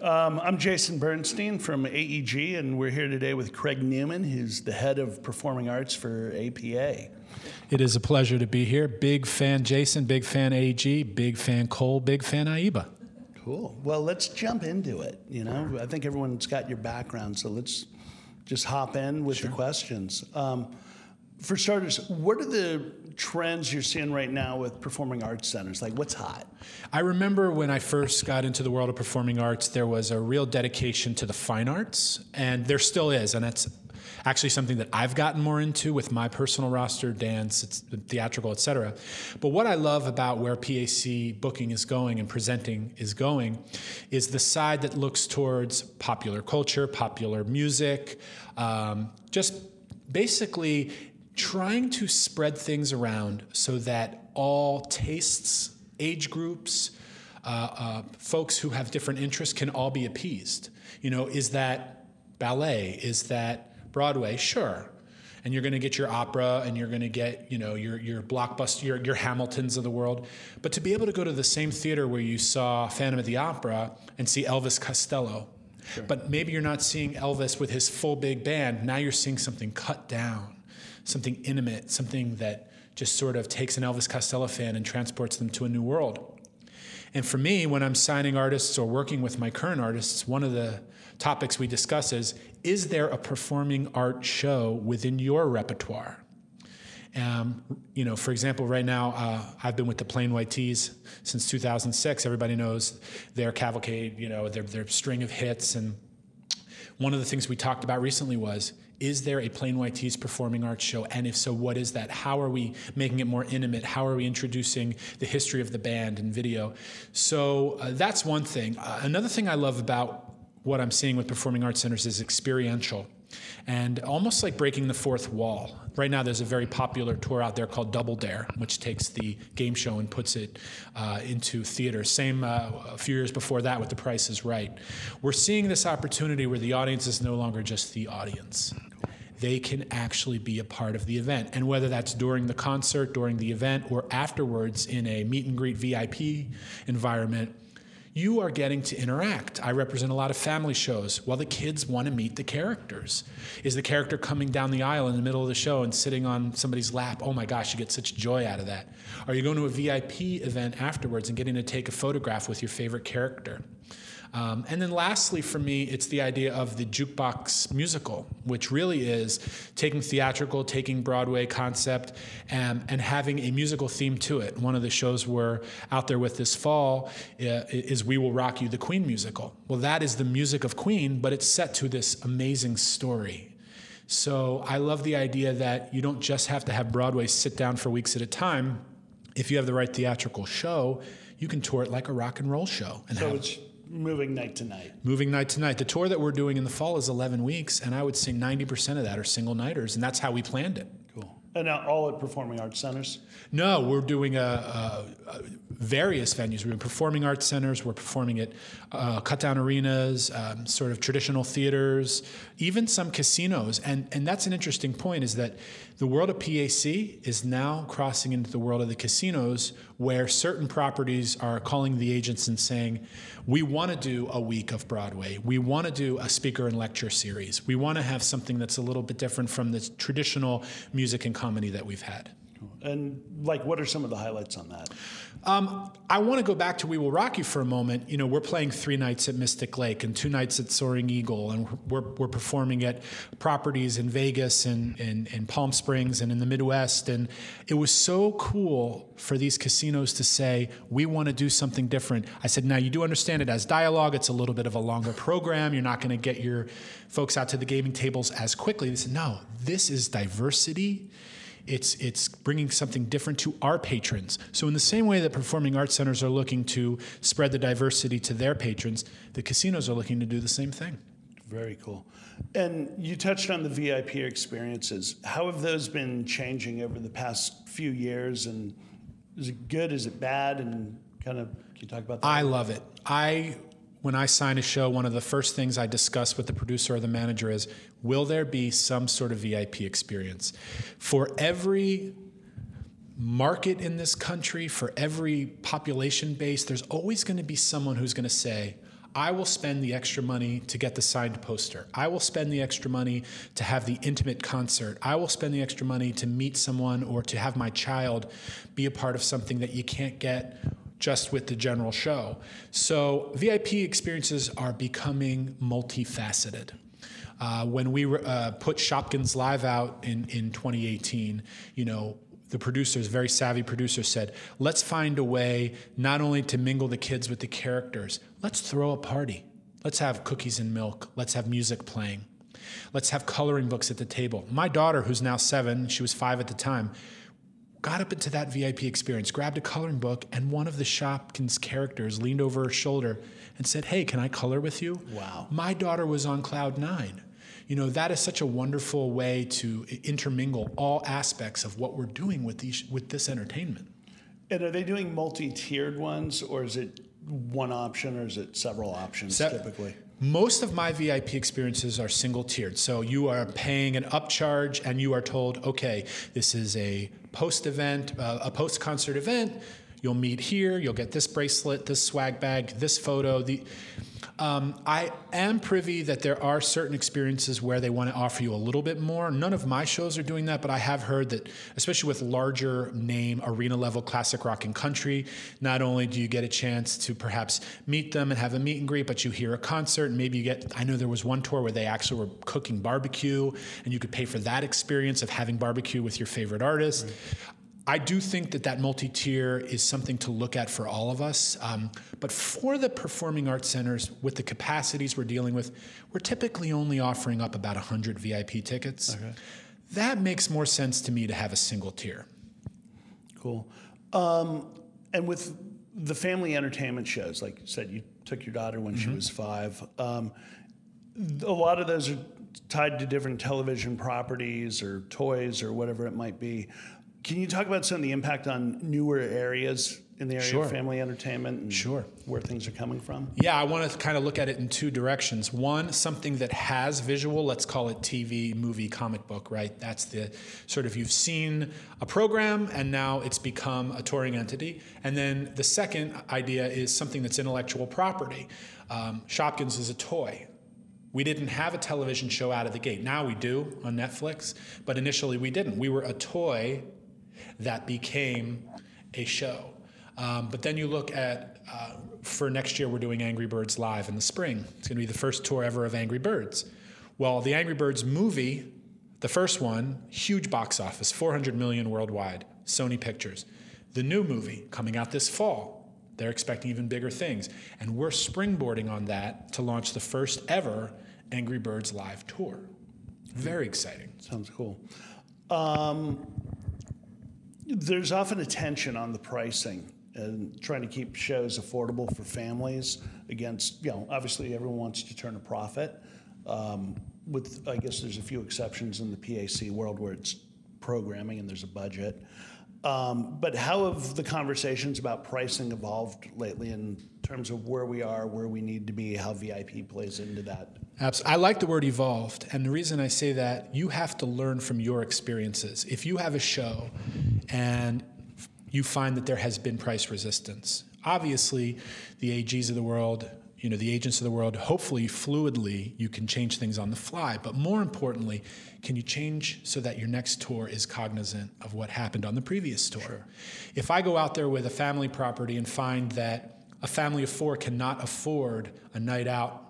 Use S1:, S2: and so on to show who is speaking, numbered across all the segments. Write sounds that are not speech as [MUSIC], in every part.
S1: Um, I'm Jason Bernstein from AEG, and we're here today with Craig Newman, who's the head of performing arts for APA.
S2: It is a pleasure to be here. Big fan Jason, big fan AEG, big fan Cole, big fan IEBA.
S1: Cool. Well, let's jump into it. You know, I think everyone's got your background, so let's just hop in with sure. the questions. Um, for starters, what are the trends you're seeing right now with performing arts centers? Like, what's hot?
S2: I remember when I first got into the world of performing arts, there was a real dedication to the fine arts, and there still is, and that's actually something that I've gotten more into with my personal roster, dance, theatrical, etc. But what I love about where PAC booking is going and presenting is going is the side that looks towards popular culture, popular music, um, just basically trying to spread things around so that all tastes, age groups, uh, uh, folks who have different interests can all be appeased. You know, is that ballet? Is that Broadway? Sure. And you're going to get your opera, and you're going to get, you know, your your blockbuster, your your Hamiltons of the world. But to be able to go to the same theater where you saw Phantom of the Opera and see Elvis Costello, sure. but maybe you're not seeing Elvis with his full big band. Now you're seeing something cut down something intimate, something that just sort of takes an Elvis Costello fan and transports them to a new world. And for me, when I'm signing artists or working with my current artists, one of the topics we discuss is is there a performing art show within your repertoire? Um, you know, for example, right now uh, I've been with the Plain White T's since 2006. Everybody knows their cavalcade, you know, their, their string of hits. And one of the things we talked about recently was is there a Plain White T's performing arts show? And if so, what is that? How are we making it more intimate? How are we introducing the history of the band and video? So uh, that's one thing. Uh, another thing I love about what I'm seeing with performing arts centers is experiential and almost like breaking the fourth wall. Right now, there's a very popular tour out there called Double Dare, which takes the game show and puts it uh, into theater. Same uh, a few years before that with The Price is Right. We're seeing this opportunity where the audience is no longer just the audience. They can actually be a part of the event. And whether that's during the concert, during the event, or afterwards in a meet and greet VIP environment, you are getting to interact. I represent a lot of family shows. Well, the kids want to meet the characters. Is the character coming down the aisle in the middle of the show and sitting on somebody's lap? Oh my gosh, you get such joy out of that. Are you going to a VIP event afterwards and getting to take a photograph with your favorite character? Um, and then lastly, for me, it's the idea of the jukebox musical, which really is taking theatrical, taking Broadway concept, and, and having a musical theme to it. One of the shows we're out there with this fall uh, is We Will Rock You, the Queen musical. Well, that is the music of Queen, but it's set to this amazing story. So I love the idea that you don't just have to have Broadway sit down for weeks at a time. If you have the right theatrical show, you can tour it like a rock and roll show.
S1: And so have, it's moving night to night.
S2: Moving night to night. The tour that we're doing in the fall is 11 weeks, and I would say 90% of that are single nighters, and that's how we planned it.
S1: And now all at performing arts centers?
S2: No, we're doing a, a, a various venues. We're in performing arts centers. We're performing at uh, cut down arenas, um, sort of traditional theaters, even some casinos. And and that's an interesting point. Is that the world of PAC is now crossing into the world of the casinos, where certain properties are calling the agents and saying, "We want to do a week of Broadway. We want to do a speaker and lecture series. We want to have something that's a little bit different from the traditional music and comedy that we've had."
S1: And like, what are some of the highlights on that?
S2: Um, I want to go back to We Will Rock You for a moment. You know, we're playing three nights at Mystic Lake and two nights at Soaring Eagle, and we're, we're performing at properties in Vegas and, and, and Palm Springs and in the Midwest. And it was so cool for these casinos to say, we want to do something different. I said, now you do understand it as dialogue. It's a little bit of a longer program. You're not going to get your folks out to the gaming tables as quickly. They said, no, this is diversity it's it's bringing something different to our patrons. So in the same way that performing arts centers are looking to spread the diversity to their patrons, the casinos are looking to do the same thing.
S1: Very cool. And you touched on the VIP experiences. How have those been changing over the past few years? And is it good? Is it bad? And kind of, can you talk about that?
S2: I love it. I when I sign a show, one of the first things I discuss with the producer or the manager is will there be some sort of VIP experience? For every market in this country, for every population base, there's always going to be someone who's going to say, I will spend the extra money to get the signed poster. I will spend the extra money to have the intimate concert. I will spend the extra money to meet someone or to have my child be a part of something that you can't get just with the general show. So VIP experiences are becoming multifaceted. Uh, when we uh, put Shopkins Live out in, in 2018, you know, the producers, very savvy producers, said, let's find a way not only to mingle the kids with the characters, let's throw a party. Let's have cookies and milk. Let's have music playing. Let's have coloring books at the table. My daughter, who's now seven, she was five at the time, got up into that VIP experience, grabbed a coloring book, and one of the Shopkins characters leaned over her shoulder and said, Hey, can I color with you?
S1: Wow.
S2: My daughter was on cloud nine. You know, that is such a wonderful way to intermingle all aspects of what we're doing with, these, with this entertainment.
S1: And are they doing multi tiered ones, or is it one option, or is it several options Se- typically?
S2: Most of my VIP experiences are single tiered. So you are paying an upcharge and you are told, okay, this is a post event, uh, a post concert event. You'll meet here, you'll get this bracelet, this swag bag, this photo. The, um, I am privy that there are certain experiences where they want to offer you a little bit more. None of my shows are doing that, but I have heard that, especially with larger name arena level classic rock and country, not only do you get a chance to perhaps meet them and have a meet and greet, but you hear a concert and maybe you get. I know there was one tour where they actually were cooking barbecue, and you could pay for that experience of having barbecue with your favorite artist. Right. I do think that that multi-tier is something to look at for all of us. Um, but for the performing arts centers, with the capacities we're dealing with, we're typically only offering up about 100 VIP tickets. Okay. That makes more sense to me to have a single tier.
S1: Cool. Um, and with the family entertainment shows, like you said, you took your daughter when mm-hmm. she was five. Um, a lot of those are tied to different television properties or toys or whatever it might be. Can you talk about some of the impact on newer areas in the area sure. of family entertainment and
S2: sure.
S1: where things are coming from?
S2: Yeah, I want to kind of look at it in two directions. One, something that has visual, let's call it TV, movie, comic book, right? That's the sort of you've seen a program and now it's become a touring entity. And then the second idea is something that's intellectual property. Um, Shopkins is a toy. We didn't have a television show out of the gate. Now we do on Netflix, but initially we didn't. We were a toy that became a show. Um, but then you look at, uh, for next year, we're doing Angry Birds Live in the spring. It's going to be the first tour ever of Angry Birds. Well, the Angry Birds movie, the first one, huge box office, 400 million worldwide, Sony Pictures. The new movie coming out this fall, they're expecting even bigger things. And we're springboarding on that to launch the first ever Angry Birds Live tour. Very exciting.
S1: Sounds cool. Um, there's often a tension on the pricing and trying to keep shows affordable for families against, you know, obviously everyone wants to turn a profit. Um, with, I guess there's a few exceptions in the PAC world where it's programming and there's a budget. Um, but how have the conversations about pricing evolved lately in terms of where we are, where we need to be, how VIP plays into that?
S2: Absolutely. I like the word evolved. And the reason I say that, you have to learn from your experiences. If you have a show and you find that there has been price resistance, obviously the AGs of the world, you know, the agents of the world, hopefully fluidly you can change things on the fly. But more importantly, can you change so that your next tour is cognizant of what happened on the previous tour? Sure. If I go out there with a family property and find that a family of four cannot afford a night out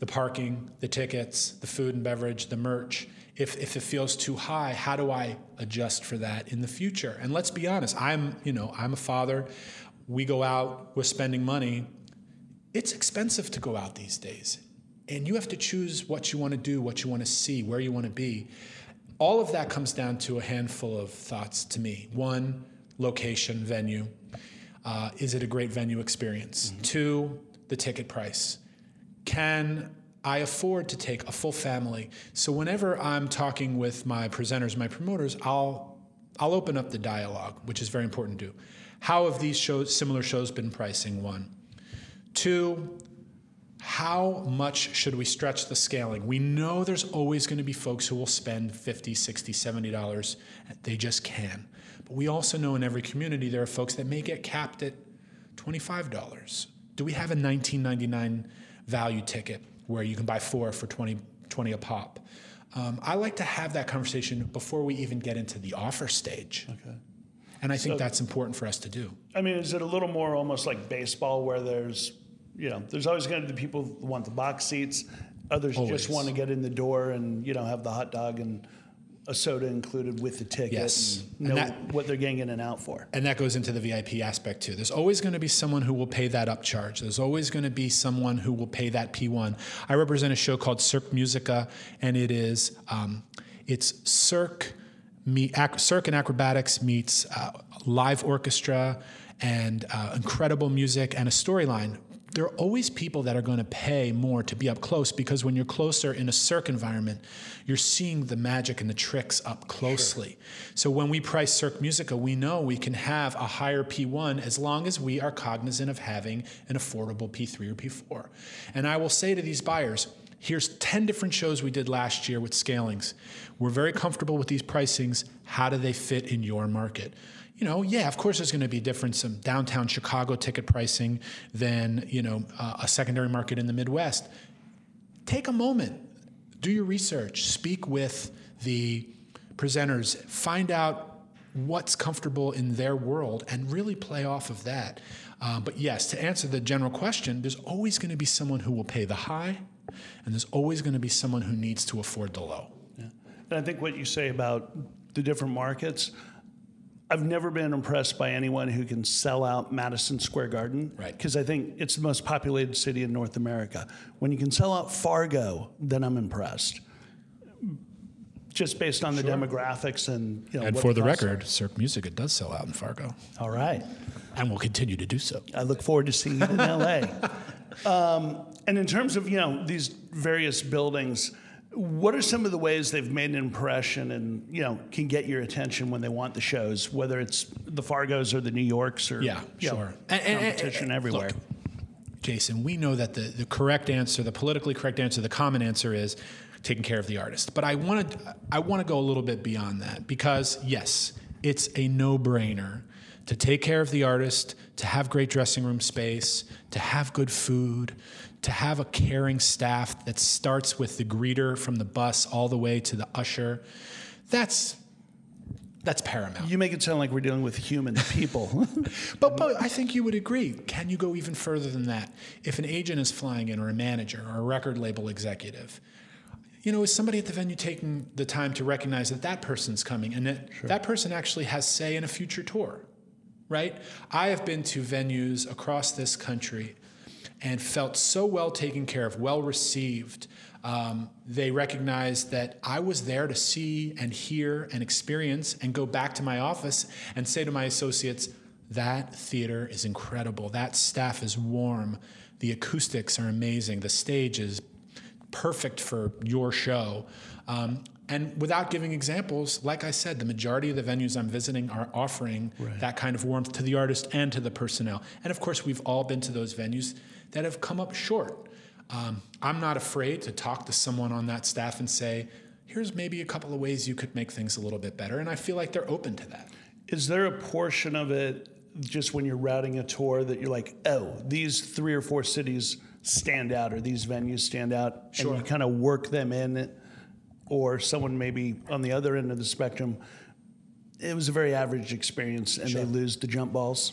S2: the parking, the tickets, the food and beverage, the merch. If, if it feels too high, how do I adjust for that in the future? And let's be honest, I'm, you know, I'm a father. We go out, we're spending money. It's expensive to go out these days. And you have to choose what you want to do, what you want to see, where you want to be. All of that comes down to a handful of thoughts to me. One, location, venue. Uh, is it a great venue experience? Mm-hmm. Two, the ticket price can I afford to take a full family? So whenever I'm talking with my presenters, my promoters, I'll I'll open up the dialogue, which is very important to do. How have these shows, similar shows, been pricing? One, two. How much should we stretch the scaling? We know there's always going to be folks who will spend 50, 60, 70 dollars. They just can. But we also know in every community there are folks that may get capped at $25. Do we have a 1999 value ticket where you can buy four for 20, 20 a pop. Um, I like to have that conversation before we even get into the offer stage.
S1: Okay.
S2: And I think that's important for us to do.
S1: I mean, is it a little more almost like baseball where there's, you know, there's always going to be people who want the box seats, others
S2: Always.
S1: just want to get in the door and, you know, have the hot dog and a soda included with the ticket
S2: Yes.
S1: know
S2: that-
S1: what they're getting in and out for.
S2: And that goes into the VIP aspect too. There's always going to be someone who will pay that upcharge. There's always going to be someone who will pay that P1. I represent a show called Cirque Musica, and it is um, it's Cirque, me, ac- Cirque and acrobatics meets uh, live orchestra and uh, incredible music and a storyline. There are always people that are going to pay more to be up close because when you're closer in a Cirque environment, you're seeing the magic and the tricks up closely. So when we price Cirque Musica, we know we can have a higher P1 as long as we are cognizant of having an affordable P3 or P4. And I will say to these buyers, here's 10 different shows we did last year with scalings. We're very comfortable with these pricings. How do they fit in your market? You know, yeah, of course, there's going to be different some downtown Chicago ticket pricing than you know uh, a secondary market in the Midwest. Take a moment, do your research, speak with the presenters, find out what's comfortable in their world, and really play off of that. Uh, but yes, to answer the general question, there's always going to be someone who will pay the high, and there's always going to be someone who needs to afford the low.
S1: Yeah. And I think what you say about the different markets, I've never been impressed by anyone who can sell out Madison Square Garden.
S2: Right.
S1: Because I think it's the most populated city in North America. When you can sell out Fargo, then I'm impressed. Just based on the demographics and you know.
S2: And for the record, Cirque Musica does sell out in Fargo,
S1: All right.
S2: and we'll continue to do so.
S1: I look forward to seeing you in LA. [LAUGHS] Um, and in terms of you know these various buildings, what are some of the ways they've made an impression and you know can get your attention when they want the shows, whether it's the Fargos or the New Yorks or
S2: Yeah,
S1: you know,
S2: sure. And- and-
S1: competition
S2: and-
S1: everywhere.
S2: look, Jason, we know that the, the correct answer, the politically correct answer, the common answer is taking care of the artist. But I want to I want to go a little bit beyond that because yes, it's a no-brainer to take care of the artist, to have great dressing room space, to have good food, to have a caring staff that starts with the greeter from the bus all the way to the usher. That's that's paramount.
S1: you make it sound like we're dealing with human people. [LAUGHS]
S2: But, but I think you would agree. Can you go even further than that? If an agent is flying in, or a manager, or a record label executive, you know, is somebody at the venue taking the time to recognize that that person's coming and that that person actually has say in a future tour, right? I have been to venues across this country and felt so well taken care of, well received. Um, they recognized that I was there to see and hear and experience and go back to my office and say to my associates, that theater is incredible. That staff is warm. The acoustics are amazing. The stage is perfect for your show. Um, and without giving examples, like I said, the majority of the venues I'm visiting are offering that kind of warmth to the artist and to the personnel. And of course, we've all been to those venues that have come up short. Um, I'm not afraid to talk to someone on that staff and say, here's maybe a couple of ways you could make things a little bit better. And I feel like they're open to that.
S1: Is there a portion of it just when you're routing a tour that you're like, oh, these three or four cities stand out or these venues stand out,
S2: Sure.
S1: and you kind of work them in, or someone maybe on the other end of the spectrum, it was a very average experience and they lose the jump balls.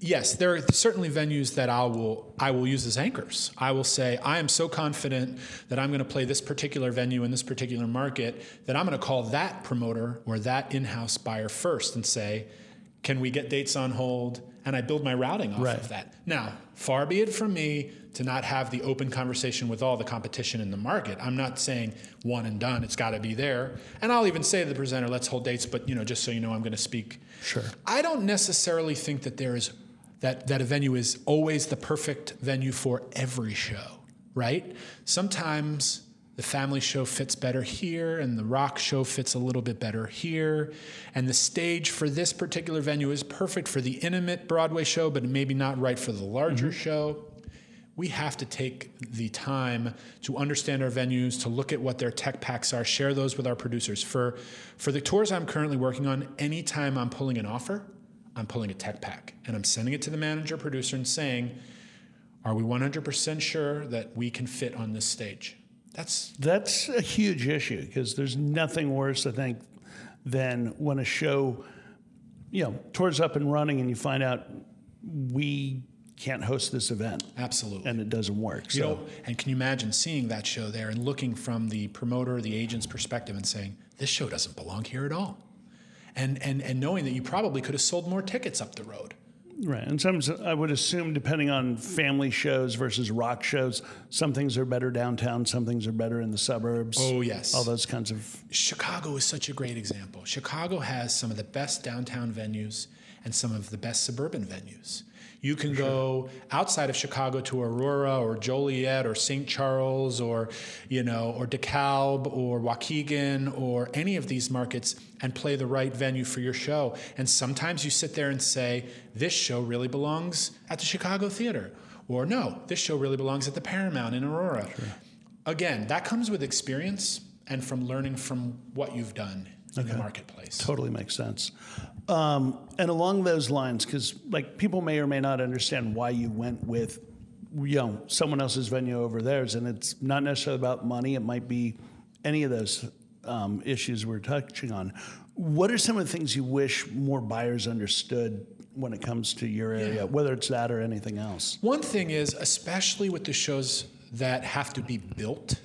S2: Yes, there are certainly venues that I will I will use as anchors. I will say I am so confident that I'm going to play this particular venue in this particular market that I'm going to call that promoter or that in-house buyer first and say, can we get dates on hold? And I build my routing off
S1: Right.
S2: of that. Now, far be it from me to not have the open conversation with all the competition in the market. I'm not saying one and done. It's got to be there. And I'll even say to the presenter, let's hold dates, but you know, just so you know, I'm going to speak.
S1: Sure.
S2: I don't necessarily think that there is that that a venue is always the perfect venue for every show, right? Sometimes the family show fits better here and the rock show fits a little bit better here and the stage for this particular venue is perfect for the intimate Broadway show but maybe not right for the larger mm-hmm. show. We have to take the time to understand our venues, to look at what their tech packs are, share those with our producers. For for the tours I'm currently working on, anytime I'm pulling an offer, I'm pulling a tech pack and I'm sending it to the manager producer and saying, Are we 100% sure that we can fit on this stage? That's
S1: That's a huge issue because there's nothing worse, I think, than when a show, you know, tours up and running and you find out we can't host this event
S2: absolutely.
S1: and it doesn't work.
S2: You
S1: So
S2: know, and can you imagine seeing that show there and looking from the promoter, the agent's perspective, and saying, "This show doesn't belong here at all," and and and knowing that you probably could have sold more tickets up the road.
S1: Right. And some, I would assume, depending on family shows versus rock shows, some things are better downtown, some things are better in the suburbs.
S2: Oh, yes.
S1: All those kinds of.
S2: Chicago is such a great example. Chicago has some of the best downtown venues and some of the best suburban venues. You can go outside of Chicago to Aurora or Joliet or St. Charles or, you know, or DeKalb or Waukegan or any of these markets and play the right venue for your show. And sometimes you sit there and say, this show really belongs at the Chicago Theater. Or no, this show really belongs at the Paramount in Aurora. Again, that comes with experience and from learning from what you've done in the marketplace.
S1: Totally makes sense. Um, and along those lines, because like people may or may not understand why you went with, you know, someone else's venue over theirs, and it's not necessarily about money. It might be any of those um, issues we're touching on. What are some of the things you wish more buyers understood when it comes to your area, whether it's that or anything else?
S2: One thing is, especially with the shows that have to be built,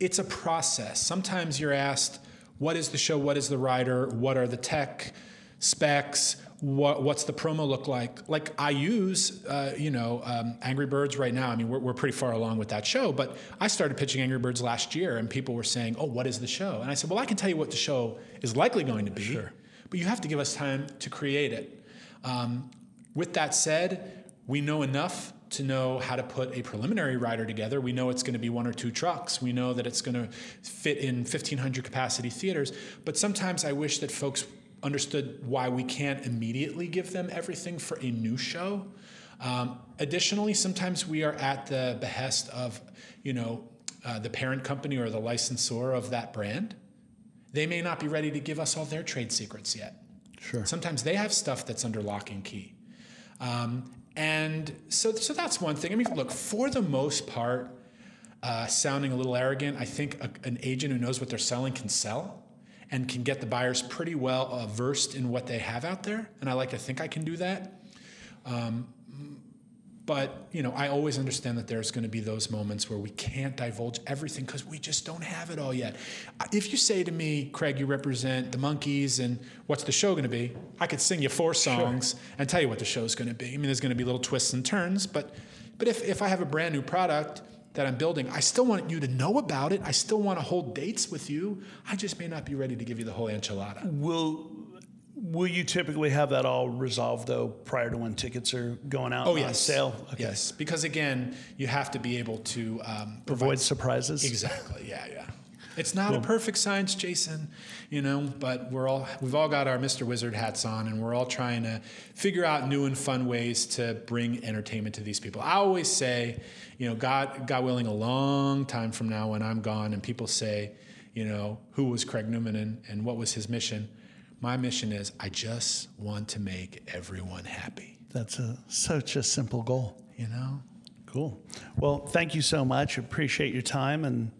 S2: it's a process. Sometimes you're asked, what is the show? What is the rider? What are the tech specs? What, what's the promo look like? Like I use, uh, you know, um, Angry Birds right now. I mean, we're, we're pretty far along with that show, but I started pitching Angry Birds last year, and people were saying, "Oh, what is the show?" And I said, "Well, I can tell you what the show is likely going to be, but you have to give us time to create it." Um, with that said, we know enough to know how to put a preliminary rider together. We know it's going to be one or two trucks. We know that it's going to fit in 1,500 capacity theaters. But sometimes I wish that folks understood why we can't immediately give them everything for a new show. Um, additionally, sometimes we are at the behest of, you know, uh, the parent company or the licensor of that brand. They may not be ready to give us all their trade secrets yet.
S1: Sure.
S2: Sometimes they have stuff that's under lock and key. Um, and so, so that's one thing. I mean, look, for the most part, uh, sounding a little arrogant, I think a, an agent who knows what they're selling can sell and can get the buyers pretty well uh, versed in what they have out there. And I like to think I can do that. Um, but you know, I always understand that there's going to be those moments where we can't divulge everything because we just don't have it all yet. If you say to me, Craig, you represent the Monkees, and what's the show going to be? I could sing you four songs sure. and tell you what the show's going to be. I mean, there's going to be little twists and turns, but but if if I have a brand new product that I'm building, I still want you to know about it. I still want to hold dates with you. I just may not be ready to give you the whole enchilada.
S1: Will Will you typically have that all resolved though prior to when tickets are going out
S2: oh,
S1: on
S2: yes.
S1: sale?
S2: Okay. Yes, because again, you have to be able to um,
S1: avoid surprises.
S2: Exactly. Yeah, yeah. It's not well, a perfect science, Jason, you know, but we're all we've all got our Mr. Wizard hats on and we're all trying to figure out new and fun ways to bring entertainment to these people. I always say, you know, God God willing a long time from now when I'm gone and people say, you know, who was Craig Newman and, and what was his mission? My mission is I just want to make everyone happy.
S1: That's a, such a simple goal.
S2: You know?
S1: Cool. Well, thank you so much. Appreciate your time and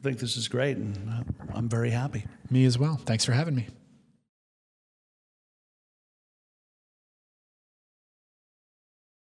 S1: I think this is great and uh, I'm very happy.
S2: Me as well. Thanks for having me.